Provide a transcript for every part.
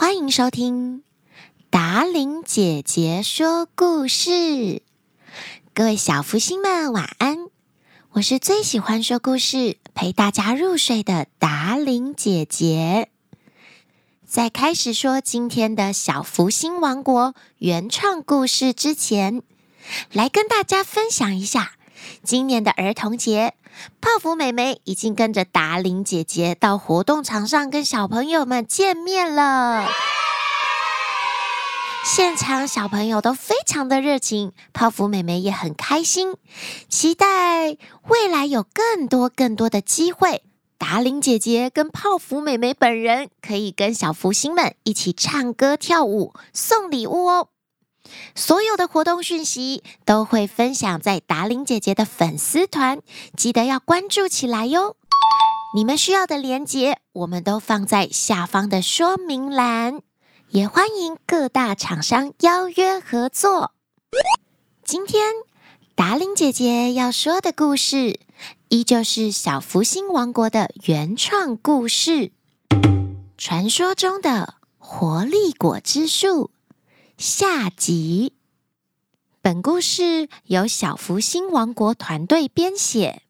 欢迎收听达伶姐姐说故事。各位小福星们，晚安！我是最喜欢说故事、陪大家入睡的达伶姐姐。在开始说今天的小福星王国原创故事之前，来跟大家分享一下，今年的儿童节，泡芙妹妹已经跟着达伶姐姐到活动场上跟小朋友们见面了。现场小朋友都非常的热情，泡芙妹妹也很开心，期待未来有更多更多的机会。达伶姐姐跟泡芙妹妹本人可以跟小福星们一起唱歌跳舞、送礼物哦。所有的活动讯息都会分享在达玲姐姐的粉丝团，记得要关注起来哟。你们需要的链接，我们都放在下方的说明栏，也欢迎各大厂商邀约合作。今天达玲姐姐要说的故事，依旧是小福星王国的原创故事，传说中的活力果汁树下集。本故事由小福星王国团队编写。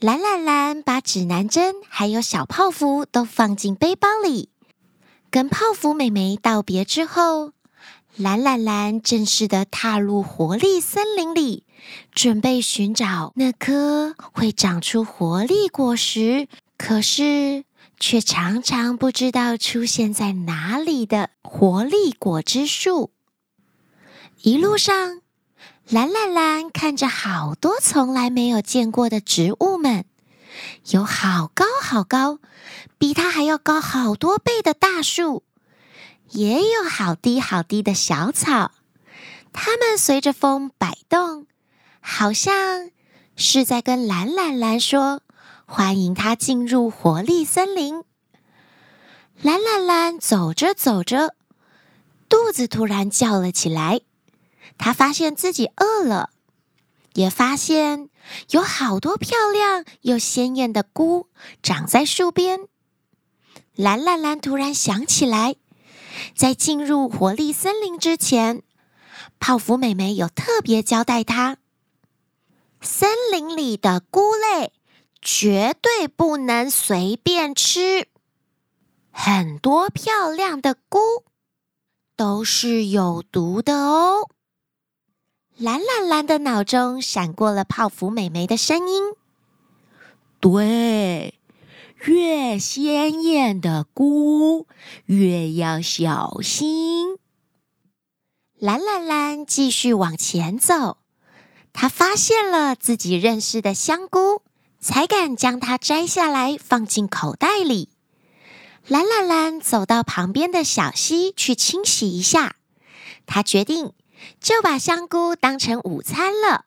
蓝蓝蓝把指南针还有小泡芙都放进背包里，跟泡芙妹妹道别之后。蓝蓝蓝正式的踏入活力森林里，准备寻找那颗会长出活力果实，可是却常常不知道出现在哪里的活力果汁树。一路上，蓝蓝蓝看着好多从来没有见过的植物们，有好高好高，比它还要高好多倍的大树。也有好低好低的小草，它们随着风摆动，好像是在跟蓝蓝蓝说：“欢迎它进入活力森林。”蓝蓝蓝走着走着，肚子突然叫了起来。他发现自己饿了，也发现有好多漂亮又鲜艳的菇长在树边。蓝蓝蓝突然想起来。在进入活力森林之前，泡芙妹妹有特别交代她：森林里的菇类绝对不能随便吃，很多漂亮的菇都是有毒的哦。蓝蓝蓝的脑中闪过了泡芙美眉的声音：“对。”越鲜艳的菇，越要小心。蓝蓝蓝继续往前走，他发现了自己认识的香菇，才敢将它摘下来放进口袋里。蓝蓝蓝走到旁边的小溪去清洗一下，他决定就把香菇当成午餐了。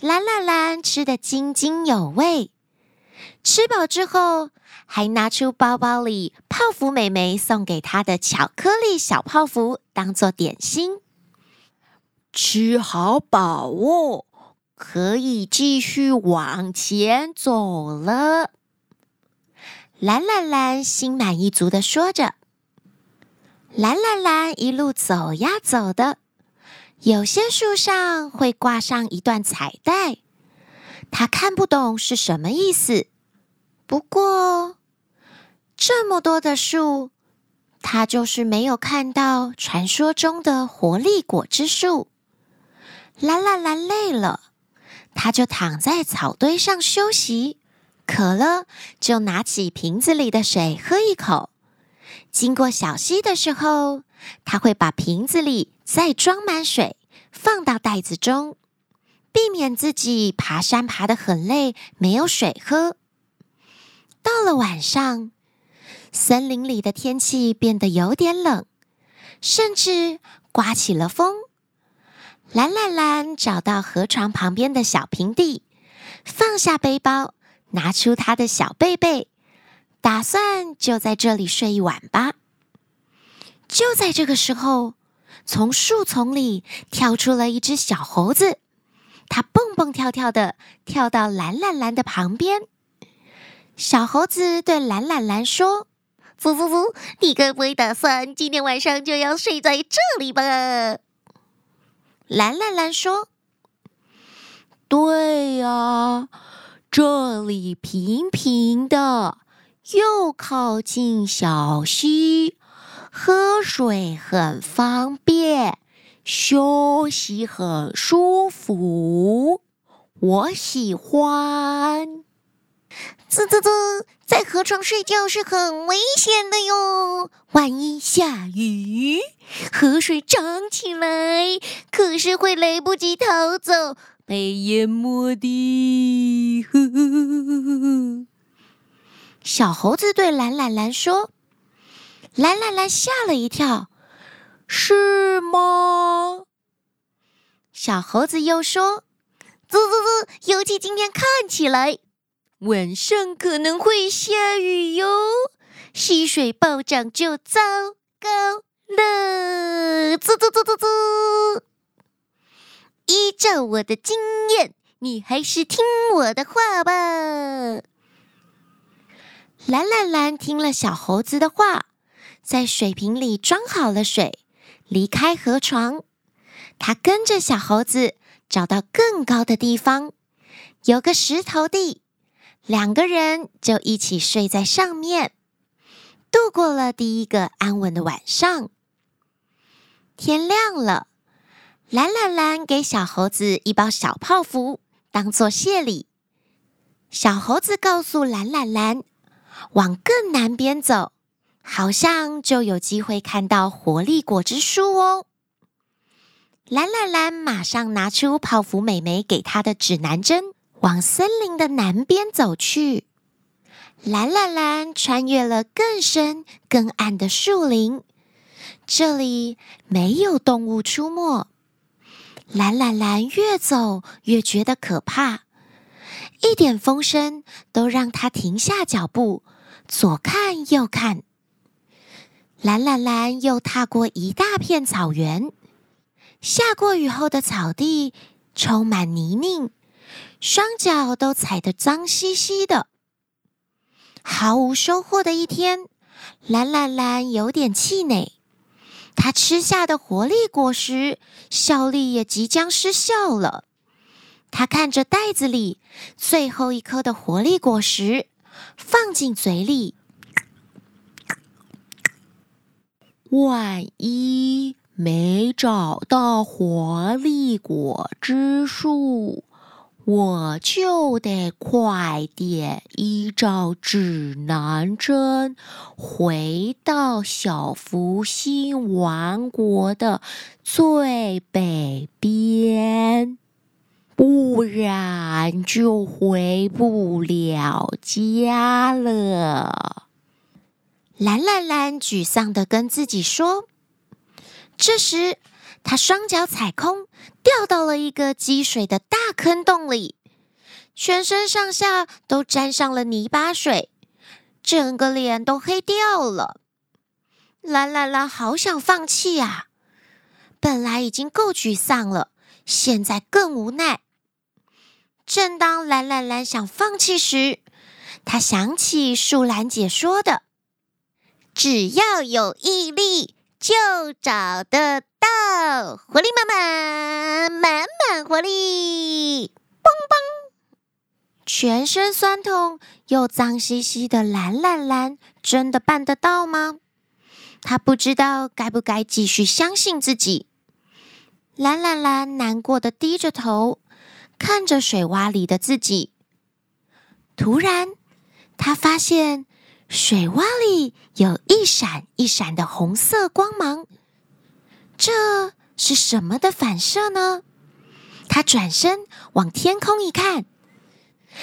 蓝蓝蓝吃得津津有味。吃饱之后，还拿出包包里泡芙妹妹送给她的巧克力小泡芙当做点心。吃好饱哦，可以继续往前走了。蓝蓝蓝心满意足的说着。蓝蓝蓝一路走呀走的，有些树上会挂上一段彩带，他看不懂是什么意思。不过，这么多的树，他就是没有看到传说中的活力果汁树。蓝蓝蓝累了，他就躺在草堆上休息。渴了，就拿起瓶子里的水喝一口。经过小溪的时候，他会把瓶子里再装满水，放到袋子中，避免自己爬山爬得很累，没有水喝。到了晚上，森林里的天气变得有点冷，甚至刮起了风。蓝蓝蓝找到河床旁边的小平地，放下背包，拿出他的小被被，打算就在这里睡一晚吧。就在这个时候，从树丛里跳出了一只小猴子，它蹦蹦跳跳的跳到蓝蓝蓝的旁边。小猴子对蓝蓝蓝说：“嗖嗖嗖，你该不会打算今天晚上就要睡在这里吧？蓝蓝蓝说：“对呀，这里平平的，又靠近小溪，喝水很方便，休息很舒服，我喜欢。”啧啧啧，在河床睡觉是很危险的哟，万一下雨，河水涨起来，可是会来不及逃走，被淹没的。呵。小猴子对蓝蓝蓝说：“蓝蓝蓝吓了一跳，是吗？”小猴子又说：“啧啧啧，尤其今天看起来。”晚上可能会下雨哟，溪水暴涨就糟糕了。啧啧啧啧啧！依照我的经验，你还是听我的话吧。蓝蓝蓝听了小猴子的话，在水瓶里装好了水，离开河床。他跟着小猴子找到更高的地方，有个石头地。两个人就一起睡在上面，度过了第一个安稳的晚上。天亮了，蓝蓝蓝给小猴子一包小泡芙当做谢礼。小猴子告诉蓝蓝蓝，往更南边走，好像就有机会看到活力果汁树哦。蓝蓝蓝马上拿出泡芙妹妹给她的指南针。往森林的南边走去，蓝蓝蓝穿越了更深更暗的树林，这里没有动物出没。蓝蓝蓝越走越觉得可怕，一点风声都让他停下脚步，左看右看。蓝蓝蓝又踏过一大片草原，下过雨后的草地充满泥泞。双脚都踩得脏兮兮的，毫无收获的一天。蓝蓝蓝有点气馁，他吃下的活力果实效力也即将失效了。他看着袋子里最后一颗的活力果实，放进嘴里。万一没找到活力果汁树，我就得快点依照指南针回到小福星王国的最北边，不然就回不了家了。蓝蓝蓝沮丧地跟自己说。这时，他双脚踩空，掉到了一个积水的大坑洞里，全身上下都沾上了泥巴水，整个脸都黑掉了。蓝蓝蓝好想放弃呀，本来已经够沮丧了，现在更无奈。正当蓝蓝蓝想放弃时，他想起树懒姐说的：“只要有毅力，就找得。”到，活力满满，满满活力，蹦蹦！全身酸痛又脏兮兮的蓝蓝蓝，真的办得到吗？他不知道该不该继续相信自己。蓝蓝蓝难过的低着头，看着水洼里的自己。突然，他发现水洼里有一闪一闪的红色光芒。这是什么的反射呢？他转身往天空一看，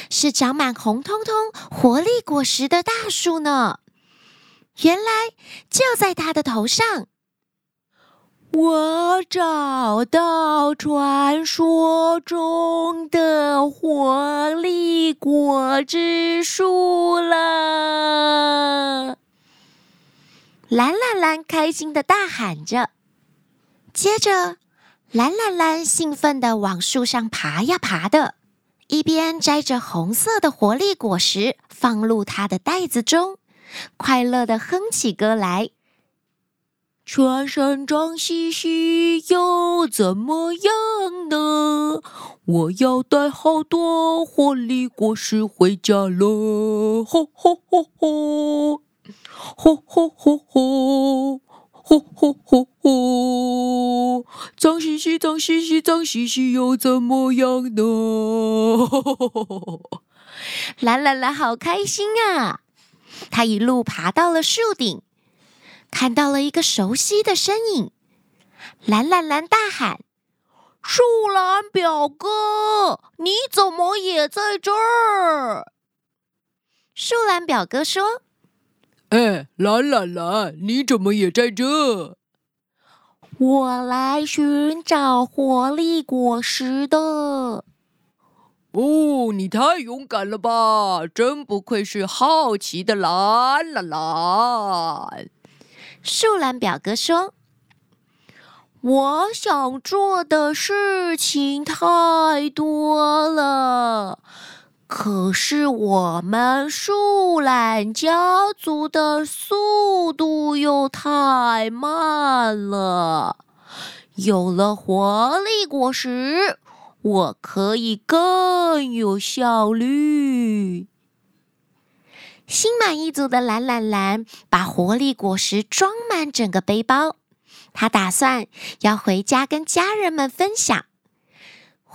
是长满红彤彤活力果实的大树呢。原来就在他的头上。我找到传说中的活力果汁树了！蓝蓝蓝开心的大喊着。接着，蓝蓝蓝兴奋地往树上爬呀爬的，一边摘着红色的活力果实放入它的袋子中，快乐地哼起歌来。穿山甲兮兮又怎么样呢？我要带好多活力果实回家了！吼吼吼吼，吼吼吼吼，吼吼吼吼，脏兮兮，脏兮兮，脏兮兮又怎么样呢？蓝蓝蓝好开心啊！他一路爬到了树顶。看到了一个熟悉的身影，蓝蓝蓝大喊：“树懒表哥，你怎么也在这儿？”树懒表哥说：“哎，蓝蓝蓝，你怎么也在这？我来寻找活力果实的。”哦，你太勇敢了吧！真不愧是好奇的蓝蓝蓝。树懒表哥说：“我想做的事情太多了，可是我们树懒家族的速度又太慢了。有了活力果实，我可以更有效率。”心满意足的懒懒懒把活力果实装满整个背包，他打算要回家跟家人们分享。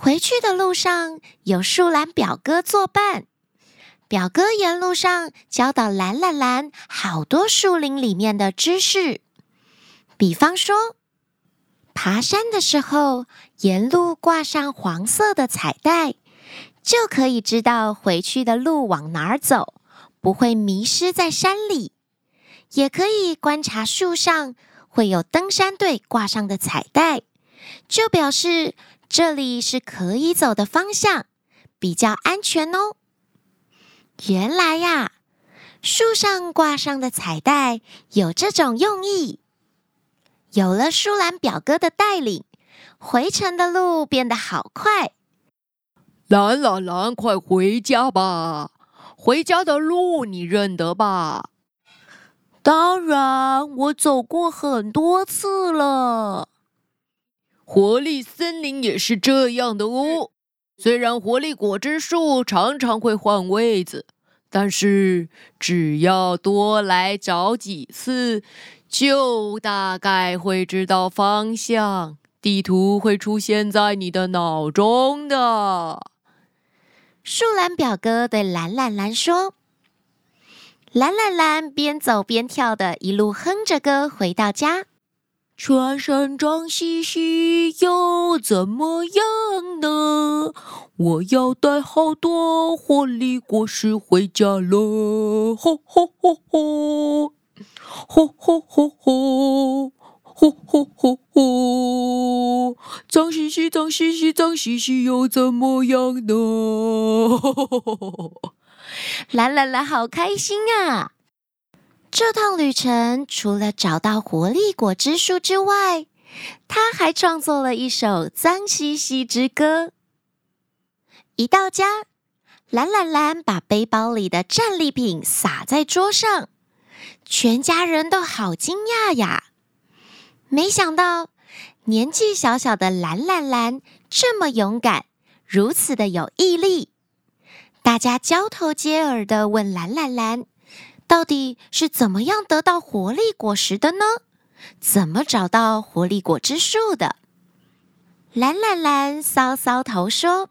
回去的路上有树懒表哥作伴，表哥沿路上教导蓝蓝蓝好多树林里面的知识，比方说，爬山的时候沿路挂上黄色的彩带，就可以知道回去的路往哪儿走。不会迷失在山里，也可以观察树上会有登山队挂上的彩带，就表示这里是可以走的方向，比较安全哦。原来呀，树上挂上的彩带有这种用意。有了舒兰表哥的带领，回程的路变得好快。兰兰兰，快回家吧！回家的路你认得吧？当然，我走过很多次了。活力森林也是这样的哦。虽然活力果汁树常常会换位子，但是只要多来找几次，就大概会知道方向。地图会出现在你的脑中的。树懒表哥对蓝蓝蓝说：“蓝蓝蓝边走边跳的，一路哼着歌回到家。全身脏兮兮又怎么样呢？我要带好多活力果实回家了！吼吼吼吼，吼吼吼吼。”吼吼吼吼！脏兮兮，脏兮兮，脏兮兮，又怎么样呢？来来来好开心啊！这趟旅程除了找到活力果汁树之外，他还创作了一首脏兮兮之歌。一到家，蓝蓝蓝把背包里的战利品撒在桌上，全家人都好惊讶呀！没想到，年纪小小的蓝蓝蓝这么勇敢，如此的有毅力。大家交头接耳的问蓝蓝蓝：“到底是怎么样得到活力果实的呢？怎么找到活力果汁树的？”蓝蓝蓝搔搔头说。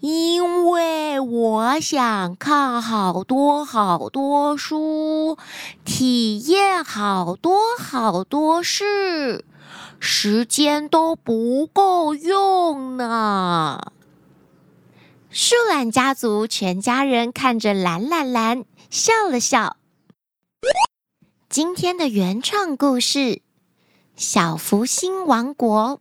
因为我想看好多好多书，体验好多好多事，时间都不够用呢。树懒家族全家人看着蓝蓝蓝笑了笑。今天的原创故事《小福星王国》，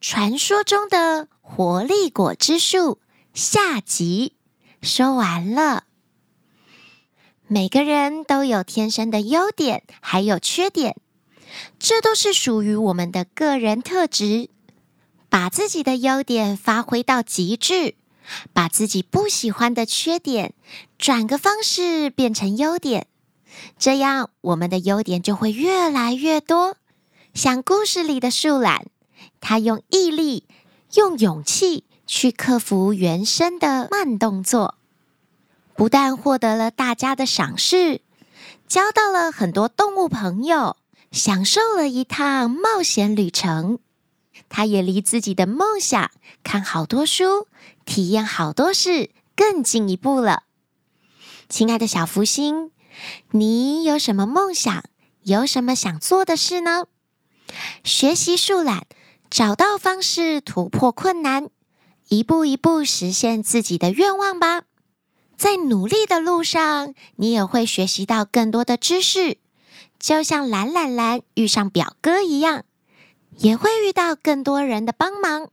传说中的活力果汁树。下集说完了。每个人都有天生的优点，还有缺点，这都是属于我们的个人特质。把自己的优点发挥到极致，把自己不喜欢的缺点转个方式变成优点，这样我们的优点就会越来越多。像故事里的树懒，它用毅力、用勇气去克服原生的慢动作，不但获得了大家的赏识，交到了很多动物朋友，享受了一趟冒险旅程。他也离自己的梦想看好多书、体验好多事更进一步了。亲爱的小福星，你有什么梦想？有什么想做的事呢？学习树懒，找到方式突破困难，一步一步实现自己的愿望吧。在努力的路上，你也会学习到更多的知识，就像懒懒懒遇上表哥一样。也会遇到更多人的帮忙，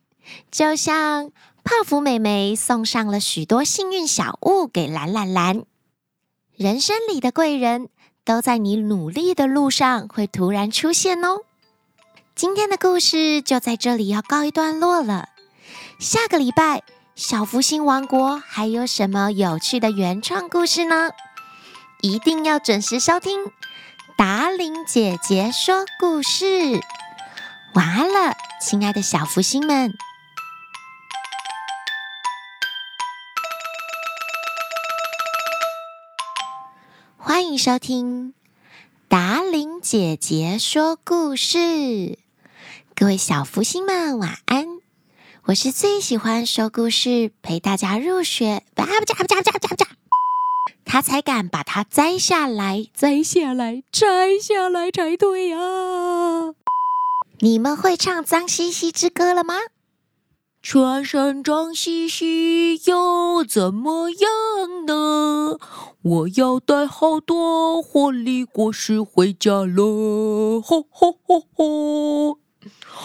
就像泡芙妹妹送上了许多幸运小物给蓝蓝蓝。人生里的贵人都在你努力的路上会突然出现哦。今天的故事就在这里要告一段落了。下个礼拜，小福星王国还有什么有趣的原创故事呢？一定要准时收听达伶姐姐说故事。晚安了，亲爱的小福星们！欢迎收听达玲姐姐说故事。各位小福星们，晚安！我是最喜欢说故事、陪大家入学，不加不加不加不加，他才敢把它摘下来，摘下来，摘下来才对呀、啊！你们会唱脏兮兮之歌了吗？全身脏兮兮又怎么样呢？我要带好多活力果实回家了！吼吼吼吼，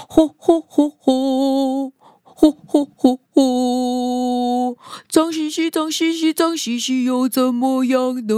吼吼吼吼，吼吼吼吼，脏兮兮脏兮兮脏兮兮又怎么样呢？